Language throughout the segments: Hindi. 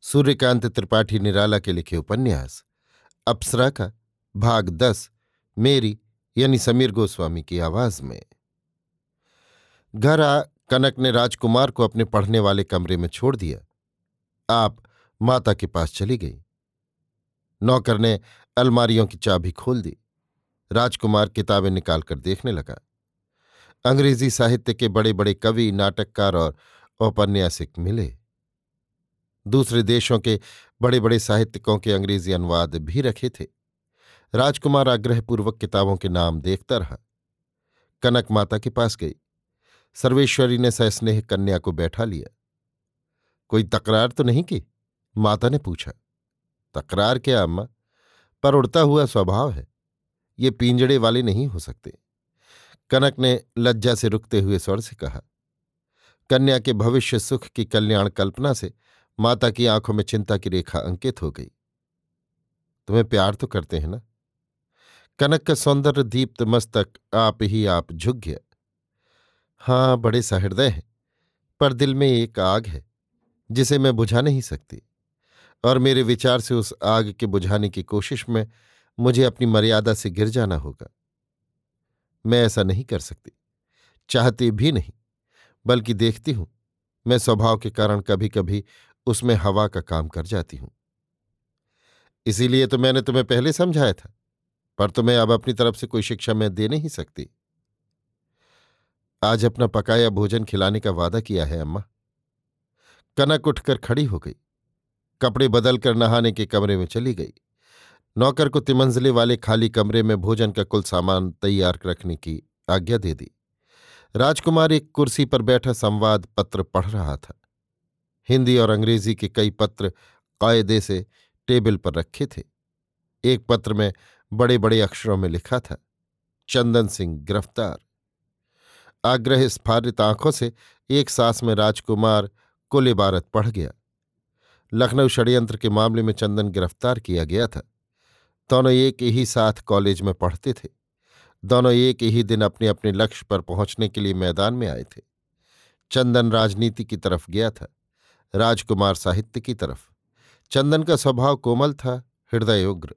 सूर्यकांत त्रिपाठी निराला के लिखे उपन्यास, अप्सरा का, भाग दस, मेरी, यानी समीर गोस्वामी की आवाज़ में। घर आ, कनक ने राजकुमार को अपने पढ़ने वाले कमरे में छोड़ दिया। आप माता के पास चली गई। नौकर ने अलमारियों की चाबी खोल दी। राजकुमार किताबें निकालकर देखने लगा। अंग्रेज़ी साहित्य के बड़े बड़े कवि, नाटककार और औपन्यासिक मिले। दूसरे देशों के बड़े बड़े साहित्यकों के अंग्रेज़ी अनुवाद भी रखे थे। राजकुमार आग्रहपूर्वक किताबों के नाम देखता रहा। कनक माता के पास गई। सर्वेश्वरी ने सस्नेह कन्या को बैठा लिया। कोई तकरार तो नहीं की? माता ने पूछा। तकरार क्या, अम्मा? पर उड़ता हुआ स्वभाव है। ये पिंजड़े वाले नहीं हो सकते। कनक ने लज्जा से रुकते हुए स्वर से कहा। कन्या के भविष्य सुख की कल्याण कल्पना से माता की आँखों में चिंता की रेखा अंकित हो गई। तुम्हें प्यार तो करते हैं ना? कनक का सौंदर्य दीप्त मस्तक आप ही आप झुक गया। हाँ बड़े सहृदय हैं, पर दिल में एक आग है, जिसे मैं बुझा नहीं सकती, और मेरे विचार से उस आग के बुझाने की कोशिश में मुझे अपनी मर्यादा से गिर जाना होगा। मैं ऐसा नहीं कर सकती, चाहती भी नहीं, बल्कि देखती हूँ, मैं स्वभाव के कारण कभी कभी उसमें हवा का काम कर जाती हूँ। इसीलिए तो मैंने तुम्हें पहले समझाया था, पर तुम्हें अब अपनी तरफ़ से कोई शिक्षा मैं दे नहीं सकती। आज अपना पकाया भोजन खिलाने का वादा किया है अम्मा। कनक उठकर खड़ी हो गई, कपड़े बदलकर नहाने के कमरे में चली गई। नौकर को तिमंजले वाले खाली कमरे में भोजन का कुल सामान तैयार रखने की आज्ञा दे दी। राजकुमार एक कुर्सी पर बैठा संवाद पत्र पढ़ रहा था। हिंदी और अंग्रेज़ी के कई पत्र कायदे से टेबल पर रखे थे। एक पत्र में बड़े बड़े अक्षरों में लिखा था, चंदन सिंह गिरफ़्तार। आग्रह स्फारित आँखों से एक सांस में राजकुमार कुल इबारत पढ़ गया। लखनऊ षड्यंत्र के मामले में चंदन गिरफ़्तार किया गया था। दोनों एक ही साथ कॉलेज में पढ़ते थे। दोनों एक ही दिन अपने अपने लक्ष्य पर पहुँचने के लिए मैदान में आए थे। चंदन राजनीति की तरफ़ गया था। राजकुमार साहित्य की तरफ़। चंदन का स्वभाव कोमल था हृदय उग्र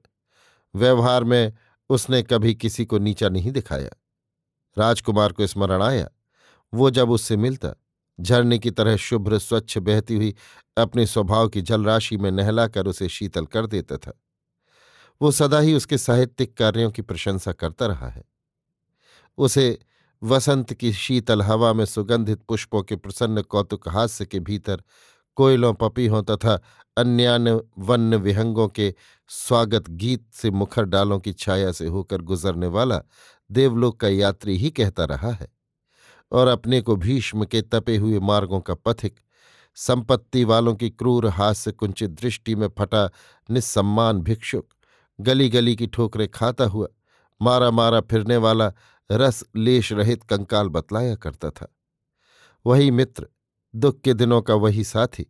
व्यवहार में उसने कभी किसी को नीचा नहीं दिखाया। राजकुमार को स्मरण आया, वो जब उससे मिलता, झरने की तरह शुभ्र, स्वच्छ, बहती हुई अपने स्वभाव की जलराशि में नहलाकर उसे शीतल कर देता था। वो सदा ही उसके साहित्यिक कार्यों की प्रशंसा करता रहा है। उसे वसंत की शीतल हवा में सुगंधित पुष्पों के प्रसन्न कौतुक हास्य के भीतर कोयलों पपीहों तथा अन्यान्य वन्य विहंगों के स्वागत गीत से मुखर डालों की छाया से होकर गुजरने वाला देवलोक का यात्री ही कहता रहा है। और अपने को भीष्म के तपे हुए मार्गों का पथिक, संपत्ति वालों की क्रूर हास्य कुंचित दृष्टि में फटा निस्सम्मान भिक्षुक गली गली की ठोकरें खाता हुआ मारा मारा फिरने वाला रस लेश रहित कंकाल बतलाया करता था। वही मित्र दुख के दिनों का वही साथी,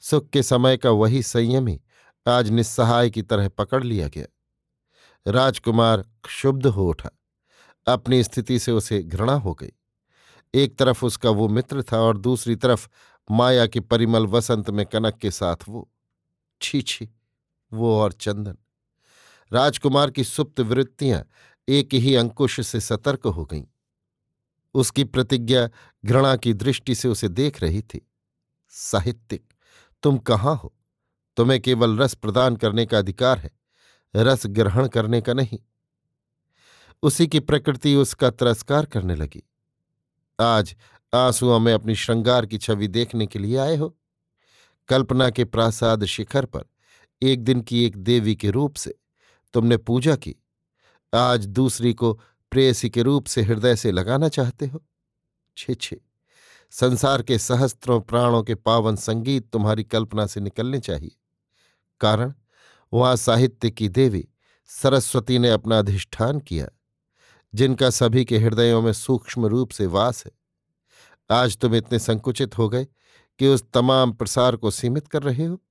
सुख के समय का वही संयमी आज निस्सहाय की तरह पकड़ लिया गया। राजकुमार क्षुब्ध हो उठा, अपनी स्थिति से उसे घृणा हो गई। एक तरफ़ उसका वो मित्र था और दूसरी तरफ़ माया की परिमल वसंत में कनक के साथ वो। छी छी, वो और चंदन। राजकुमार की सुप्त वृत्तियाँ एक ही अंकुश से सतर्क हो गईं। उसकी प्रतिज्ञा घृणा की दृष्टि से उसे देख रही थी। साहित्यिक, तुम कहाँ हो? तुम्हें केवल रस प्रदान करने का अधिकार है, रस ग्रहण करने का नहीं। उसी की प्रकृति उसका तिरस्कार करने लगी। आज आंसुओं में अपनी श्रृंगार की छवि देखने के लिए आए हो। कल्पना के प्रासाद शिखर पर, एक दिन की एक देवी के रूप से तुमने पूजा की। आज दूसरी को प्रेयसी के रूप से हृदय से लगाना चाहते हो? छे छे। संसार के सहस्त्रों प्राणों के पावन संगीत तुम्हारी कल्पना से निकलने चाहिए। कारण, वहाँ साहित्य की देवी सरस्वती ने अपना अधिष्ठान किया, जिनका सभी के हृदयों में सूक्ष्म रूप से वास है। आज तुम इतने संकुचित हो गए कि उस तमाम प्रसार को सीमित कर रहे हो।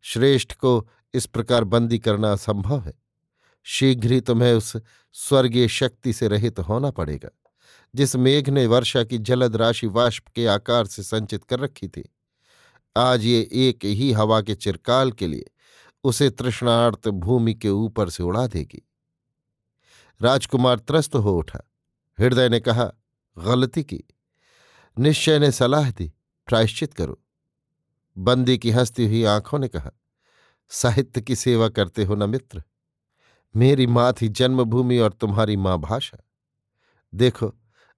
श्रेष्ठ को इस प्रकार बंदी करना असंभव है। शीघ्र ही तुम्हें उस स्वर्गीय शक्ति से रहित होना पड़ेगा, जिस मेघ ने वर्षा की जलद राशि वाष्प के आकार से संचित कर रखी थी। आज ये एक ही हवा के चिरकाल के लिए उसे तृष्णार्त भूमि के ऊपर से उड़ा देगी। राजकुमार त्रस्त हो उठा। हृदय ने कहा, गलती की। निश्चय ने सलाह दी, प्रायश्चित करो। बंदी की हंसती हुई आँखों ने कहा, साहित्य की सेवा करते हो न मित्र? मेरी माँ थी जन्मभूमि और तुम्हारी माँ भाषा। देखो,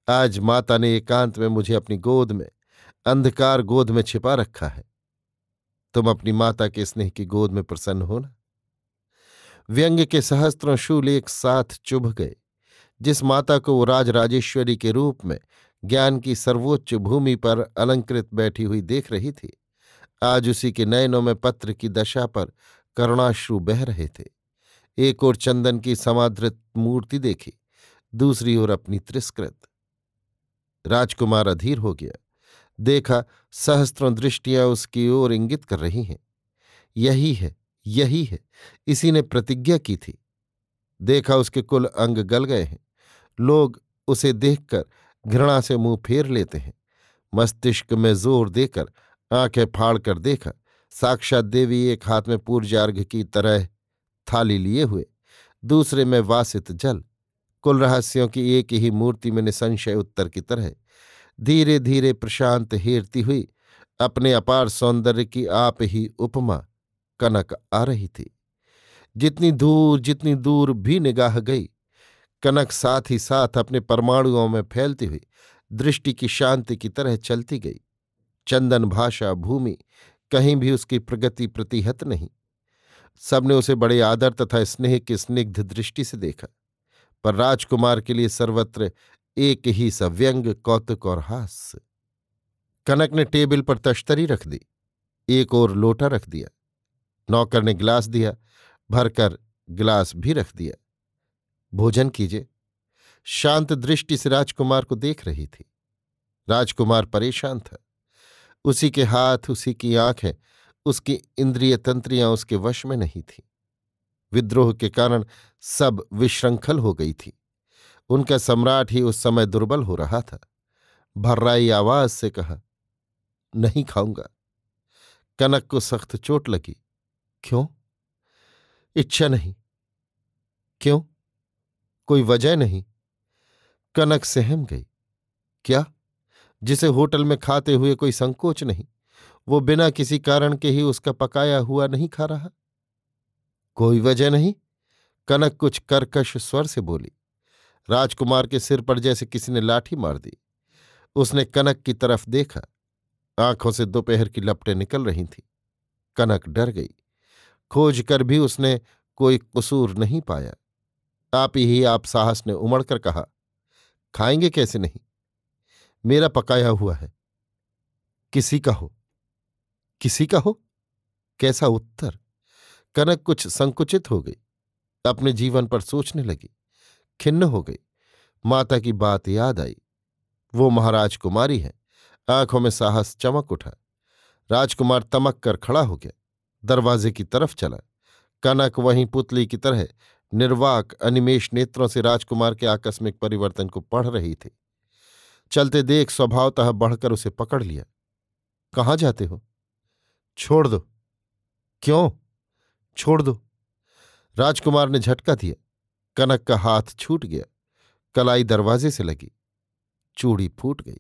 आज माता ने एकांत में मुझे अपनी गोद में, अंधकार गोद में छिपा रखा है। तुम अपनी माता के स्नेह की गोद में प्रसन्न हो ना? व्यंग के सहस्त्रों शूल एक साथ चुभ गए, जिस माता को वो राज राजेश्वरी के रूप में, ज्ञान की सर्वोच्च भूमि पर अलंकृत बैठी हुई देख रही थी। आज उसी के नयनों में पत्र की दशा पर करुणाश्रु बह रहे थे। एक ओर चंदन की समादृत मूर्ति देखी, दूसरी ओर अपनी तिरस्कृत। राजकुमार अधीर हो गया। देखा, सहस्त्रों दृष्टियाँ उसकी ओर इंगित कर रही हैं। यही है यही है, इसी ने प्रतिज्ञा की थी। देखा, उसके कुल अंग गल गए हैं। लोग उसे देखकर घृणा से मुँह फेर लेते हैं। मस्तिष्क में ज़ोर देकर आँखें फाड़ कर देखा, साक्षात देवी एक हाथ में पूर्जार्घ की तरह थाली लिए हुए, दूसरे में वासित जल, कुल रहस्यों की एक ही मूर्ति में निसंशय उत्तर की तरह धीरे धीरे प्रशांत हेरती हुई, अपने अपार सौंदर्य की आप ही उपमा कनक आ रही थी। जितनी दूर जितनी दूर भी निगाह गई, कनक साथ ही साथ अपने परमाणुओं में फैलती हुई, दृष्टि की शांति की तरह चलती गई। चंदन भाषा भूमि कहीं भी उसकी प्रगति प्रतिहत नहीं। सबने उसे बड़े आदर तथा स्नेह की स्निग्ध दृष्टि से देखा, पर राजकुमार के लिए सर्वत्र एक ही सव्यंग, कौतुक और हास्य। कनक ने टेबल पर तश्तरी रख दी, एक और लोटा रख दिया, नौकर ने गिलास दिया, भरकर गिलास भी रख दिया। भोजन कीजिए। शांत दृष्टि से राजकुमार को देख रही थी। राजकुमार परेशान था। उसी के हाथ, उसी की आँखें उसकी इंद्रिय तंत्रियाँ उसके वश में नहीं थी। विद्रोह के कारण सब विश्रंखल हो गई थी। उनका सम्राट ही उस समय दुर्बल हो रहा था। भर्राई आवाज़ से कहा, नहीं खाऊँगा। कनक को सख्त चोट लगी। क्यों? इच्छा नहीं। क्यों? कोई वजह नहीं। कनक सहम गई। क्या? जिसे होटल में खाते हुए कोई संकोच नहीं? वो बिना किसी कारण के ही उसका पकाया हुआ नहीं खा रहा। कोई वजह नहीं। कनक कुछ कर्कश स्वर से बोली। राजकुमार के सिर पर जैसे किसी ने लाठी मार दी। उसने कनक की तरफ़ देखा। आँखों से दोपहर की लपटें निकल रही थीं। कनक डर गई। खोज कर भी उसने कोई कसूर नहीं पाया। आप ही आप साहस ने उमड़कर कहा, खाएँगे कैसे नहीं? मेरा पकाया हुआ है। किसी का हो। किसी का हो? कैसा उत्तर? कनक कुछ संकुचित हो गई, अपने जीवन पर सोचने लगी, खिन्न हो गई। माता की बात याद आई। वो महाराज कुमारी है। आँखों में साहस चमक उठा। राजकुमार तमक कर खड़ा हो गया। दरवाजे की तरफ़ चला। कनक वहीं पुतली की तरह निर्वाक अनिमेश नेत्रों से राजकुमार के आकस्मिक परिवर्तन को पढ़ रही थी। चलते देख स्वभावतः बढ़कर उसे पकड़ लिया। कहाँ जाते हो? छोड़ दो। क्यों? छोड़ दो। राजकुमार ने झटका दिया। कनक का हाथ छूट गया। कलाई दरवाजे से लगी। चूड़ी फूट गई।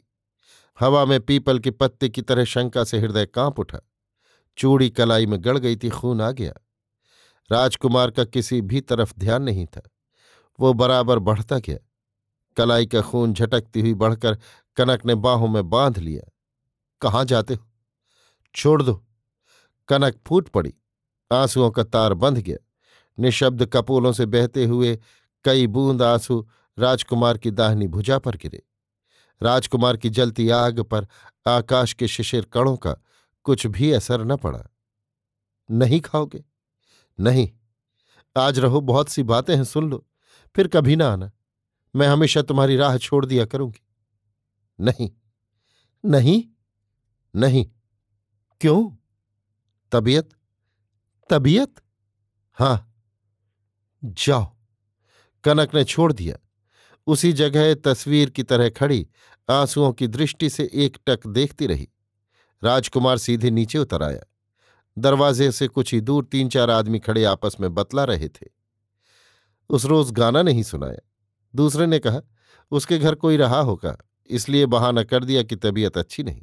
हवा में पीपल के पत्ते की तरह शंका से हृदय काँप उठा। चूड़ी कलाई में गड़ गई थी, खून आ गया। राजकुमार का किसी भी तरफ़ ध्यान नहीं था। वो बराबर बढ़ता गया। कलाई का खून झटकती हुई बढ़कर कनक ने बाहों में बाँध लिया। कहाँ जाते हो? छोड़ दो। कनक फूट पड़ी, आंसुओं का तार बंध गया। निशब्द कपोलों से बहते हुए कई बूंद आँसू राजकुमार की दाहिनी भुजा पर गिरे। राजकुमार की जलती आग पर आकाश के शिशिर कणों का कुछ भी असर न पड़ा। नहीं खाओगे? नहीं। आज रहो बहुत सी बातें हैं, सुन लो। फिर कभी ना आना। मैं हमेशा तुम्हारी राह छोड़ दिया करूँगी। नहीं। नहीं? नहीं। क्यों? तबीयत? तबीयत? हाँ। जाओ। कनक ने छोड़ दिया। उसी जगह तस्वीर की तरह खड़ी, आंसुओं की दृष्टि से एक टक देखती रही। राजकुमार सीधे नीचे उतर आया। दरवाजे से कुछ ही दूर तीन चार आदमी खड़े आपस में बतला रहे थे। उस रोज गाना नहीं सुनाया। दूसरे ने कहा, उसके घर कोई रहा होगा, इसलिए बहाना कर दिया कि तबीयत अच्छी नहीं।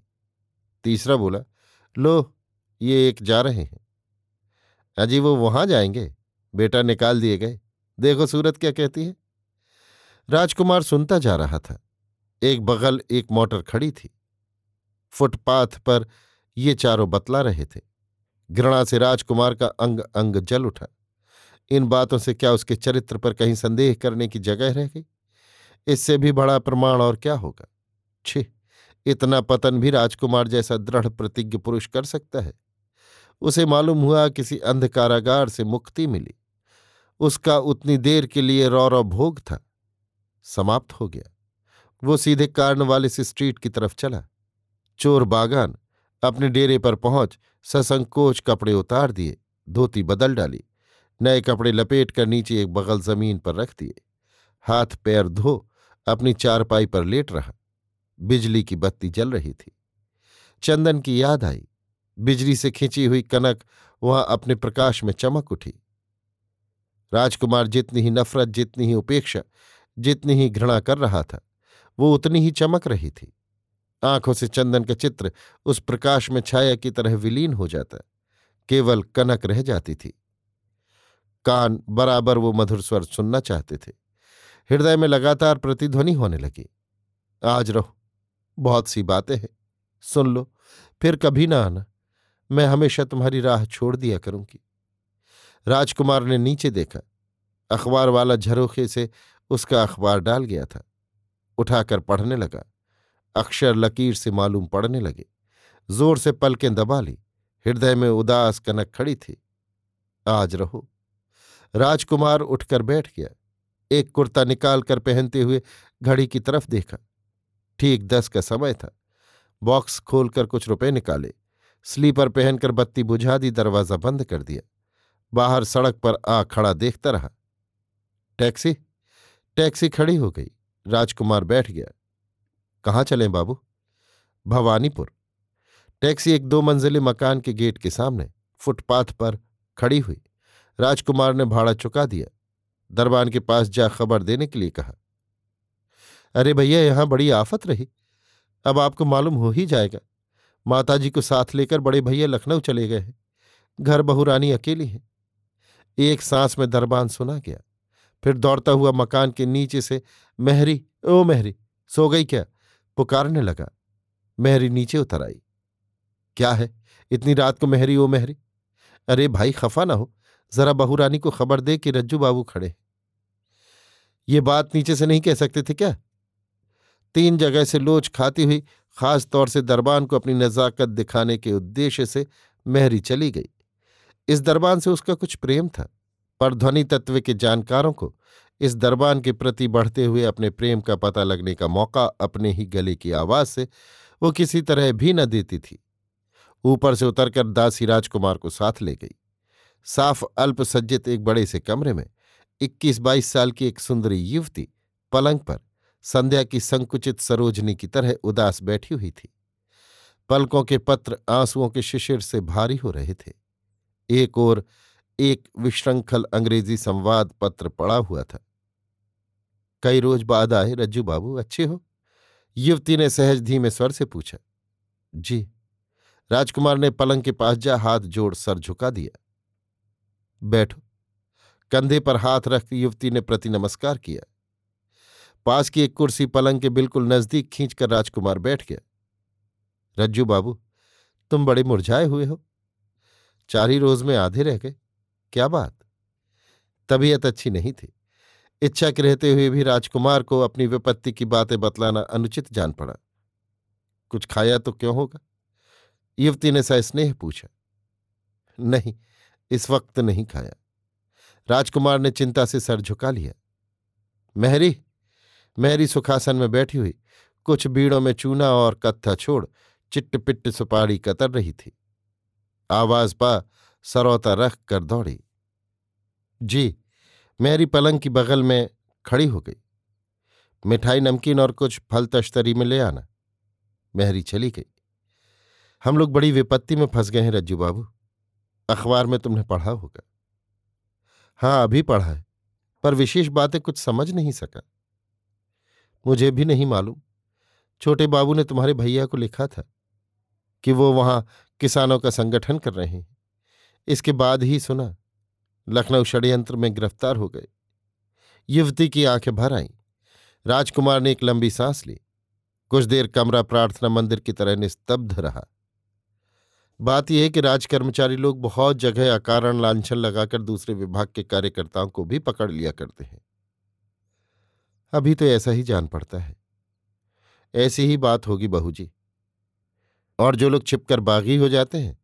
तीसरा बोला, लो ये एक जा रहे हैं। अजी वो वहाँ जाएँगे। बेटा निकाल दिए गए। देखो सूरत क्या कहती है। राजकुमार सुनता जा रहा था। एक बगल एक मोटर खड़ी थी। फुटपाथ पर ये चारों बतला रहे थे। घृणा से राजकुमार का अंग अंग जल उठा। इन बातों से क्या उसके चरित्र पर कहीं संदेह करने की जगह रह गई? इससे भी बड़ा प्रमाण और क्या होगा? छी, इतना पतन भी राजकुमार जैसा दृढ़ प्रतिज्ञ पुरुष कर सकता है। उसे मालूम हुआ किसी अंधकारागार से मुक्ति मिली। उसका उतनी देर के लिए रौरव भोग था। समाप्त हो गया। वो सीधे कारण वाले से स्ट्रीट की तरफ़ चला। चोर बागान अपने डेरे पर पहुँच ससंकोच कपड़े उतार दिए, धोती बदल डाली, नए कपड़े लपेट कर नीचे एक बगल ज़मीन पर रख दिए। हाथ पैर धो, अपनी चारपाई पर लेट रहा। बिजली की बत्ती जल रही थी। चंदन की याद आई। बिजली से खींची हुई कनक वहाँ अपने प्रकाश में चमक उठी। राजकुमार जितनी ही नफरत, जितनी ही उपेक्षा, जितनी ही घृणा कर रहा था, वो उतनी ही चमक रही थी। आँखों से चंदन का चित्र उस प्रकाश में छाया की तरह विलीन हो जाता, केवल कनक रह जाती थी। कान बराबर वो मधुर स्वर सुनना चाहते थे। हृदय में लगातार प्रतिध्वनि होने लगी। आज रहो, बहुत सी बातें हैं, सुन लो, फिर कभी ना आना। मैं हमेशा तुम्हारी राह छोड़ दिया करूँगी। राजकुमार ने नीचे देखा। अखबार वाला झरोखे से उसका अखबार डाल गया था। उठाकर पढ़ने लगा। अक्षर लकीर से मालूम पड़ने लगे। ज़ोर से पलकें दबा ली। हृदय में उदास कनक खड़ी थी। आज रहो। राजकुमार उठकर बैठ गया। एक कुर्ता निकाल कर पहनते हुए घड़ी की तरफ़ देखा। ठीक दस का समय था। बॉक्स खोलकर कुछ रुपए निकाले। स्लीपर पहनकर बत्ती बुझा दी दरवाज़ा बंद कर दिया। बाहर सड़क पर आ खड़ा देखता रहा। टैक्सी? टैक्सी खड़ी हो गई। राजकुमार बैठ गया। कहाँ चलें बाबू? भवानीपुर। टैक्सी एक दो मंजिले मकान के गेट के सामने, फुटपाथ पर खड़ी हुई। राजकुमार ने भाड़ा चुका दिया। दरबान के पास जा खबर देने के लिए कहा। अरे भैया, यहाँ बड़ी आफत रही। अब आपको मालूम हो ही जाएगा। माताजी को साथ लेकर बड़े भैया लखनऊ चले गए। हैं घर बहुरानी अकेली है। एक सांस में दरबान सुना गया। फिर दौड़ता हुआ मकान के नीचे से, मेहरी, ओ मेहरी, सो गई क्या? पुकारने लगा। मेहरी नीचे उतर आई। क्या है? इतनी रात को मेहरी, ओ मेहरी? अरे भाई, खफा ना हो। जरा बहुरानी को खबर दे कि रज्जू बाबू खड़े ये बात नीचे से नहीं कह सकते थे क्या? तीन जगह से लोच खाती हुई खास तौर से दरबान को अपनी नजाकत दिखाने के उद्देश्य से मेहरी चली गई। इस दरबान से उसका कुछ प्रेम था, पर ध्वनि तत्व के जानकारों को इस दरबान के प्रति बढ़ते हुए अपने प्रेम का पता लगने का मौका अपने ही गले की आवाज़ से वो किसी तरह भी न देती थी। ऊपर से उतरकर दासी राजकुमार को साथ ले गई। साफ़ अल्पसज्जित एक बड़े से कमरे में इक्कीस बाईस साल की एक सुंदरी युवती पलंग पर संध्या की संकुचित सरोजनी की तरह उदास बैठी हुई थी। पलकों के पत्र आंसुओं के शिशिर से भारी हो रहे थे। एक और एक विश्रंखल अंग्रेज़ी संवाद पत्र पड़ा हुआ था। कई रोज बाद आए रज्जू बाबू, अच्छे हो? युवती ने सहज धीमे स्वर से पूछा। जी। राजकुमार ने पलंग के पास जा हाथ जोड़ सर झुका दिया। बैठो। कंधे पर हाथ रख युवती ने प्रति नमस्कार किया। पास की एक कुर्सी पलंग के बिल्कुल नज़दीक खींचकर राजकुमार बैठ गया। रज्जू बाबू, तुम बड़े मुरझाए हुए हो। चार ही रोज में आधे रह गए। क्या बात? तबीयत अच्छी नहीं थी। इच्छा के रहते हुए भी राजकुमार को अपनी विपत्ति की बातें बतलाना अनुचित जान पड़ा। कुछ खाया तो क्यों होगा? युवती ने सस्नेह पूछा। नहीं, इस वक्त नहीं खाया। राजकुमार ने चिंता से सर झुका लिया। महरी महरी सुखासन में बैठी हुई, कुछ बीड़ों में चूना और कत्था छोड़ चिट्ट पिट्ट सुपारी कतर रही थी। आवाज़ पा, सरौता रख कर दौड़ी। जी, मेरी पलंग की बगल में खड़ी हो गई। मिठाई, नमकीन और कुछ फल तश्तरी में ले आना। मेहरी चली गई। हम लोग बड़ी विपत्ति में फंस गए हैं, रज्जू बाबू। अखबार में तुमने पढ़ा होगा। हाँ अभी पढ़ा है, पर विशेष बातें कुछ समझ नहीं सका। मुझे भी नहीं मालूम। छोटे बाबू ने तुम्हारे भैया को लिखा था कि वो वहाँ किसानों का संगठन कर रहे हैं। इसके बाद ही सुना, लखनऊ षड्यंत्र में गिरफ़्तार हो गए। युवती की आँखें भर आईं। राजकुमार ने एक लंबी सांस ली। कुछ देर कमरा प्रार्थना मंदिर की तरह निस्तब्ध रहा। बात यह है कि राजकर्मचारी लोग बहुत जगह अकारण लांछन लगाकर दूसरे विभाग के कार्यकर्ताओं को भी पकड़ लिया करते हैं। अभी तो ऐसा ही जान पड़ता है। ऐसी ही बात होगी बहू जी। और जो लोग छिपकर बागी हो जाते हैं,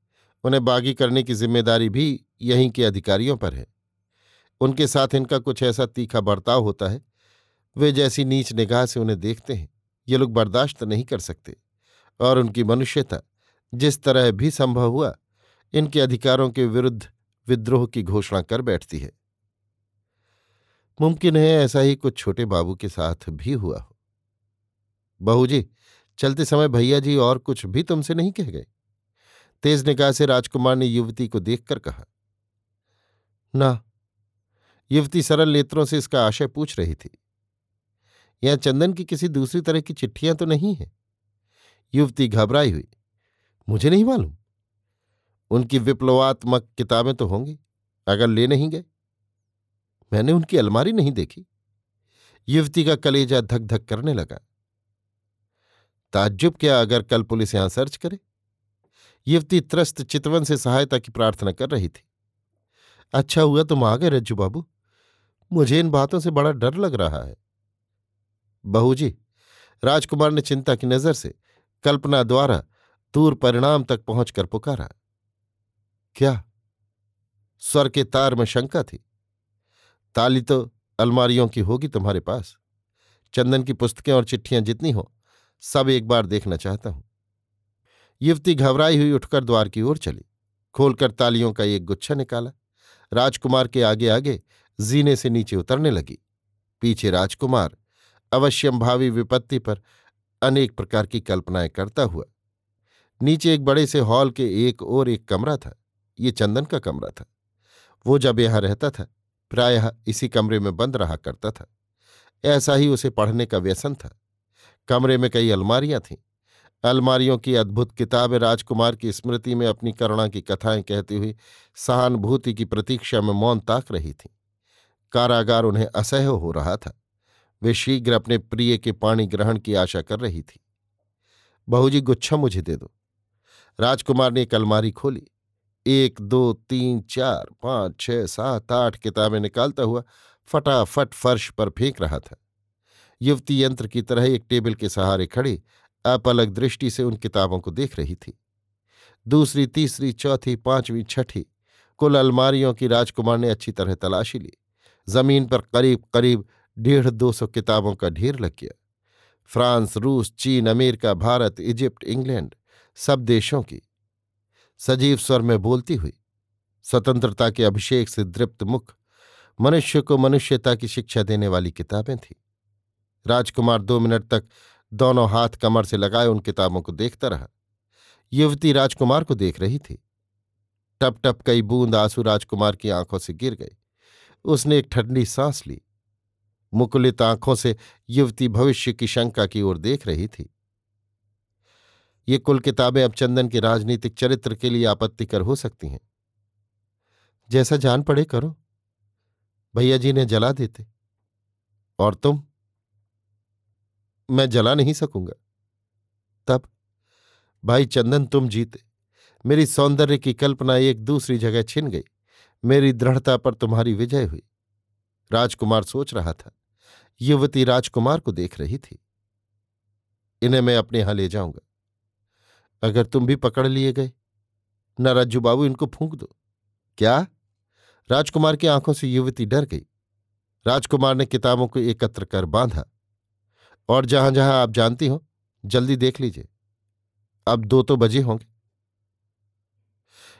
उन्हें बागी करने की ज़िम्मेदारी भी यहीं के अधिकारियों पर है। उनके साथ इनका कुछ ऐसा तीखा बर्ताव होता है, वे जैसी नीच निगाह से उन्हें देखते हैं, ये लोग बर्दाश्त नहीं कर सकते। और उनकी मनुष्यता, जिस तरह भी संभव हुआ, इनके अधिकारों के विरुद्ध विद्रोह की घोषणा कर बैठती है। मुमकिन है ऐसा ही कुछ छोटे बाबू के साथ भी हुआ हो। बहू जी, चलते समय भैया जी और कुछ भी तुमसे नहीं कह गए। तेज निगाह से राजकुमार ने युवती को देखकर कहा, ना, युवती सरल नेत्रों से इसका आशय पूछ रही थी। यहाँ चंदन की किसी दूसरी तरह की चिट्ठियाँ तो नहीं है? युवती घबराई हुई, मुझे नहीं मालूम। उनकी विप्लवात्मक किताबें तो होंगी, अगर ले नहीं गए मैंने उनकी अलमारी नहीं देखी। युवती का कलेजा धक धक करने लगा। ताज्जुब, क्या अगर कल पुलिस यहाँ सर्च करे? युवती त्रस्त चितवन से सहायता की प्रार्थना कर रही थी। अच्छा हुआ तुम आ गए रज्जू बाबू। मुझे इन बातों से बड़ा डर लग रहा है। बहू जी, राजकुमार ने चिंता की नज़र से कल्पना द्वारा दूर परिणाम तक पहुंचकर पुकारा। क्या? स्वर के तार में शंका थी। ताली तो अलमारियों की होगी तुम्हारे पास। चंदन की पुस्तकें और चिट्ठियाँ जितनी हो, सब एक बार देखना चाहता हूँ। युवती घबराई हुई उठकर द्वार की ओर चली। खोलकर तालियों का एक गुच्छा निकाला। राजकुमार के आगे आगे जीने से नीचे उतरने लगी। पीछे राजकुमार अवश्यम भावी विपत्ति पर अनेक प्रकार की कल्पनाएँ करता हुआ। नीचे एक बड़े से हॉल के एक और एक कमरा था। ये चंदन का कमरा था। वो जब यहाँ रहता था प्रायः इसी कमरे में बंद रहा करता था। ऐसा ही उसे पढ़ने का व्यसन था। कमरे में कई अलमारियाँ थीं। अलमारियों की अद्भुत किताबें राजकुमार की स्मृति में अपनी करुणा की कथाएँ कहती हुई सहानुभूति की प्रतीक्षा में मौन ताक रही थी। कारागार उन्हें असह्य हो रहा था। वे शीघ्र अपने प्रिय के पाणी ग्रहण की आशा कर रही थी। बहुजी, गुच्छा मुझे दे दो। राजकुमार ने एक अलमारी खोली। एक, दो, तीन, चार, पाँच, छह, सात, आठ किताबें निकालता हुआ फटाफट फर्श पर फेंक रहा था। युवती यंत्र की तरह एक टेबल के सहारे खड़ी अपलग दृष्टि से उन किताबों को देख रही थी। दूसरी, तीसरी, चौथी, पांचवीं, छठी, कुल अलमारियों की राजकुमार ने अच्छी तरह तलाशी ली। ज़मीन पर करीब करीब डेढ़, दो सौ किताबों का ढेर लग गया। फ्रांस, रूस, चीन, अमेरिका, भारत, इजिप्ट, इंग्लैंड सब देशों की सजीव स्वर में बोलती हुई, स्वतंत्रता के अभिषेक से दृप्त मुख, मनुष्य को मनुष्यता की शिक्षा देने वाली किताबें थीं। राजकुमार दो मिनट तक दोनों हाथ कमर से लगाए उन किताबों को देखता रहा। युवती राजकुमार को देख रही थी। टप टप कई बूंद आँसू राजकुमार की आँखों से गिर गई उसने एक ठंडी सांस ली। मुकुलित आँखों से युवती भविष्य की शंका की ओर देख रही थी। ये कुल किताबें अब चंदन के राजनीतिक चरित्र के लिए आपत्तिकर हो सकती हैं। जैसा जान पड़े करो। भैया जी ने जला देते। और तुम? मैं जला नहीं सकूँगा। तब, भाई चंदन तुम जीते। मेरी सौंदर्य की कल्पना एक दूसरी जगह छिन गई। मेरी दृढ़ता पर तुम्हारी विजय हुई। राजकुमार सोच रहा था। युवती राजकुमार को देख रही थी। इन्हें मैं अपने यहाँ ले जाऊँगा। अगर तुम भी पकड़ लिए गए। न रज्जू बाबू, इनको फूंक दो। क्या? राजकुमार की आँखों से युवती डर गई। राजकुमार ने किताबों को एकत्र कर बांधा। और जहाँ जहाँ आप जानती हो, जल्दी देख लीजिए। अब दो तो बजे होंगे।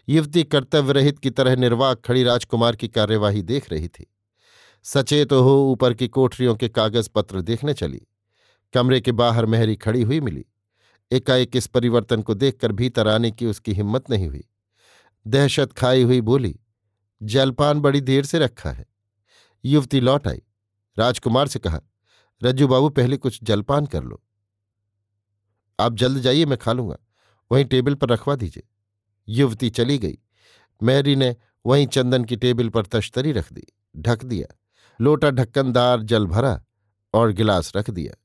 युवती कर्तव्य रहित की तरह निर्वाक खड़ी राजकुमार की कार्यवाही देख रही थी। सचेत हो ऊपर की कोठरियों के कागज़ पत्र देखने चली। कमरे के बाहर मेहरी खड़ी हुई मिली। एकाएक इस परिवर्तन को देखकर भीतर आने की उसकी हिम्मत नहीं हुई। दहशत खाई हुई बोली, जलपान बड़ी देर से रखा है। युवती लौट आई। राजकुमार से कहा, रज्जू बाबू, पहले कुछ जलपान कर लो। आप जल्द जाइए, मैं खा लूँगा। वहीं टेबल पर रखवा दीजिए युवती चली गई। मैरी ने वहीं चंदन की टेबल पर तश्तरी रख दी, ढक दिया। लोटा ढक्कनदार जल भरा और गिलास रख दिया।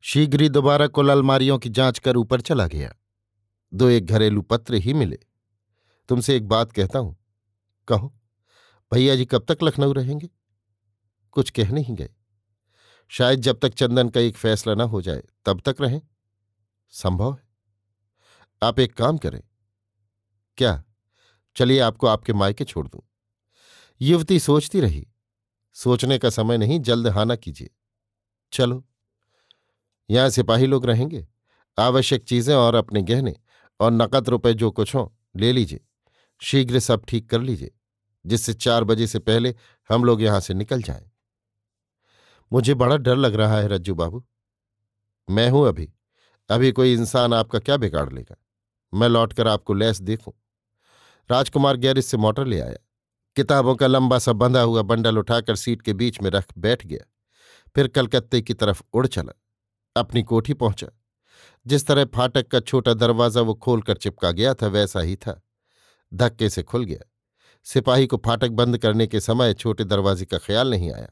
शीघ्र ही दोबारा कुल अलमारियों की जाँच कर ऊपर चला गया। दो एक घरेलू पत्र ही मिले। तुमसे एक बात कहता हूँ। कहो, भैया जी कब तक लखनऊ रहेंगे? कुछ कह नहीं गए। शायद जब तक चंदन का एक फैसला न हो जाए, तब तक रहें। संभव है। आप एक काम करें। क्या? चलिए आपको आपके मायके छोड़ दूँ। युवती सोचती रही। सोचने का समय नहीं, जल्द हाना कीजिए। चलो। यहाँ सिपाही लोग रहेंगे। आवश्यक चीज़ें और अपने गहने और नकद रुपए जो कुछ हो, ले लीजिए। शीघ्र सब ठीक कर लीजिए, जिससे चार बजे से पहले हम लोग यहाँ से निकल जाएँ। मुझे बड़ा डर लग रहा है, रज्जू बाबू। मैं हूँ अभी। अभी कोई इंसान आपका क्या बिगाड़ लेगा? मैं लौटकर आपको लैस देखूँ। राजकुमार गैरिज से मोटर ले आया। किताबों का लंबा सा बंधा हुआ बंडल उठाकर सीट के बीच में रख बैठ गया। फिर कलकत्ते की तरफ़ उड़ चला। अपनी कोठी पहुँचा। जिस तरह फाटक का छोटा दरवाज़ा वो खोलकर चिपका गया था, वैसा ही था। धक्के से खुल गया। सिपाही को फाटक बंद करने के समय छोटे दरवाजे का ख्याल नहीं आया।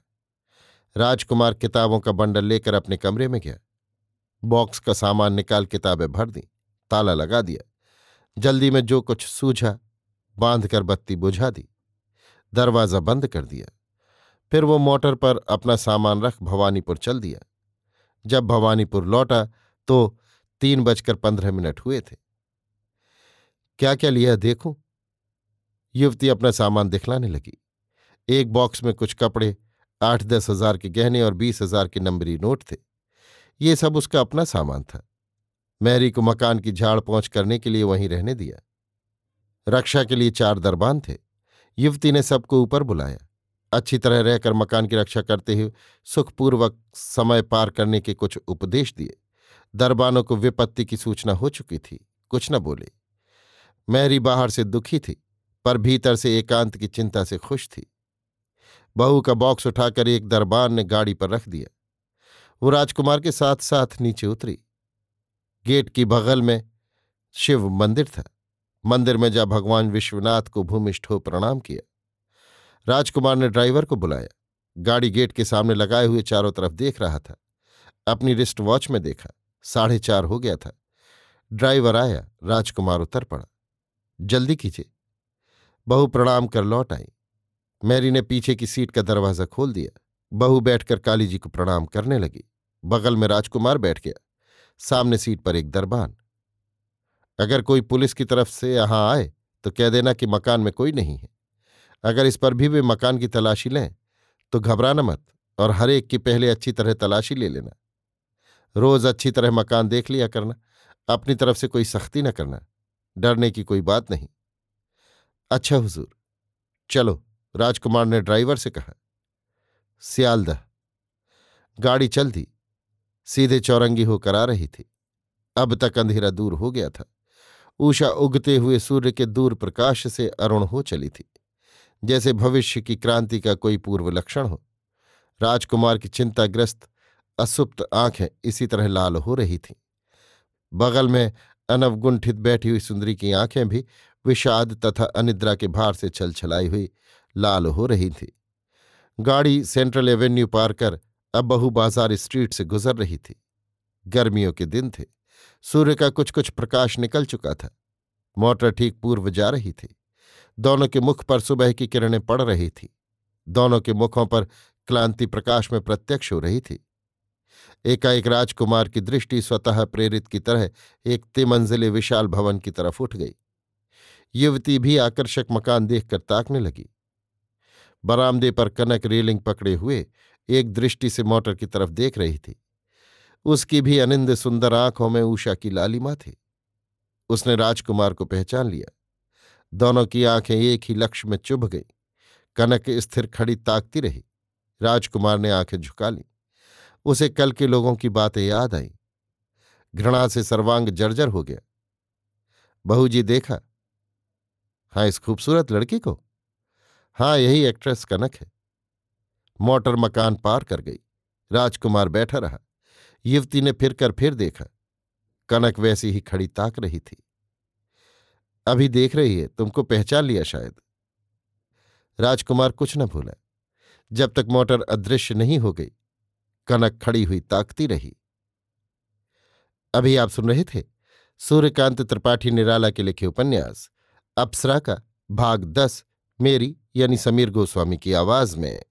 राजकुमार किताबों का बंडल लेकर अपने कमरे में गया। बॉक्स का सामान निकाल किताबें भर दी, ताला लगा दिया। जल्दी में जो कुछ सूझा बाँध कर बत्ती बुझा दी। दरवाज़ा बंद कर दिया। फिर वो मोटर पर अपना सामान रख भवानीपुर चल दिया। जब भवानीपुर लौटा तो तीन बजकर पंद्रह मिनट हुए थे। क्या क्या लिया देखूँ? युवती अपना सामान दिखलाने लगी। एक बॉक्स में कुछ कपड़े, आठ दस हज़ार के गहने और बीस हज़ार के नंबरी नोट थे। ये सब उसका अपना सामान था। मैरी को मकान की झाड़ पहुँच करने के लिए वहीं रहने दिया। रक्षा के लिए चार दरबान थे। युवती ने सबको ऊपर बुलाया। अच्छी तरह रहकर मकान की रक्षा करते हुए सुखपूर्वक समय पार करने के कुछ उपदेश दिए। दरबानों को विपत्ति की सूचना हो चुकी थी। कुछ न बोले। मैरी बाहर से दुखी थी, पर भीतर से एकांत की चिंता से खुश थी। बहू का बॉक्स उठाकर एक दरबान ने गाड़ी पर रख दिया। वो राजकुमार के साथ साथ नीचे उतरी। गेट की बगल में शिव मंदिर था। मंदिर में जा भगवान विश्वनाथ को भूमिष्ठ हो प्रणाम किया। राजकुमार ने ड्राइवर को बुलाया। गाड़ी गेट के सामने लगाए हुए चारों तरफ़ देख रहा था। अपनी रिस्ट वॉच में देखा। साढ़े चार हो गया था। ड्राइवर आया। राजकुमार उतर पड़ा। जल्दी कीजिए। बहू प्रणाम कर लौट आई। मैरी ने पीछे की सीट का दरवाज़ा खोल दिया। बहू बैठकर काली जी को प्रणाम करने लगी। बगल में राजकुमार बैठ गया। सामने सीट पर एक दरबान। अगर कोई पुलिस की तरफ़ से यहाँ आए तो कह देना कि मकान में कोई नहीं है। अगर इस पर भी वे मकान की तलाशी लें तो घबराना मत और हर एक की पहले अच्छी तरह तलाशी ले लेना। रोज अच्छी तरह मकान देख लिया करना, अपनी तरफ़ से कोई सख्ती न करना, डरने की कोई बात नहीं। अच्छा हुजूर, चलो, राजकुमार ने ड्राइवर से कहा, सियालदह, गाड़ी चल दी, सीधे चौरंगी होकर आ रही थी। अब तक अंधेरा दूर हो गया था। ऊषा उगते हुए सूर्य के दूर प्रकाश से अरुण हो चली थी। जैसे भविष्य की क्रांति का कोई पूर्व लक्षण हो। राजकुमार की चिंताग्रस्त असुप्त आँखें इसी तरह लाल हो रही थीं। बगल में अनवगुंठित बैठी हुई सुंदरी की आँखें भी विषाद तथा अनिद्रा के भार से छलछलाई हुई, लाल हो रही थी। गाड़ी सेंट्रल एवेन्यू पार कर अब बहु बाज़ार स्ट्रीट से गुजर रही थी। गर्मियों के दिन थे। सूर्य का कुछ कुछ प्रकाश निकल चुका था। मोटर ठीक पूर्व जा रही थी। दोनों के मुख पर सुबह की किरणें पड़ रही थी। दोनों के मुखों पर क्लांति प्रकाश में प्रत्यक्ष हो रही थी। एकाएक राजकुमार की दृष्टि स्वतः प्रेरित की तरह एक तिमंजिले विशाल भवन की तरफ़ उठ गई। युवती भी आकर्षक मकान देखकर ताकने लगी। बरामदे पर कनक रेलिंग पकड़े हुए एक दृष्टि से मोटर की तरफ़ देख रही थी। उसकी भी अनिंद सुंदर आँखों में ऊषा की लालिमा थी। उसने राजकुमार को पहचान लिया। दोनों की आँखें एक ही लक्ष्य में चुभ गईं। कनक स्थिर खड़ी ताकती रही। राजकुमार ने आँखें झुका ली। उसे कल के लोगों की बातें याद आई। घृणा से सर्वांग जर्जर हो गया। बहू जी देखा। हाँ इस खूबसूरत लड़की को? हाँ यही एक्ट्रेस कनक है। मोटर मकान पार कर गई। राजकुमार बैठा रहा। युवती ने फिर कर फिर देखा। कनक वैसी ही खड़ी ताक रही थी। अभी देख रही है, तुमको पहचान लिया शायद। राजकुमार कुछ न भूला। जब तक मोटर अदृश्य नहीं हो गई, कनक खड़ी हुई ताकती रही। अभी आप सुन रहे थे सूर्यकांत त्रिपाठी निराला के लिखे उपन्यास, अप्सरा का भाग दस, मेरी यानी समीर गोस्वामी की आवाज़ में।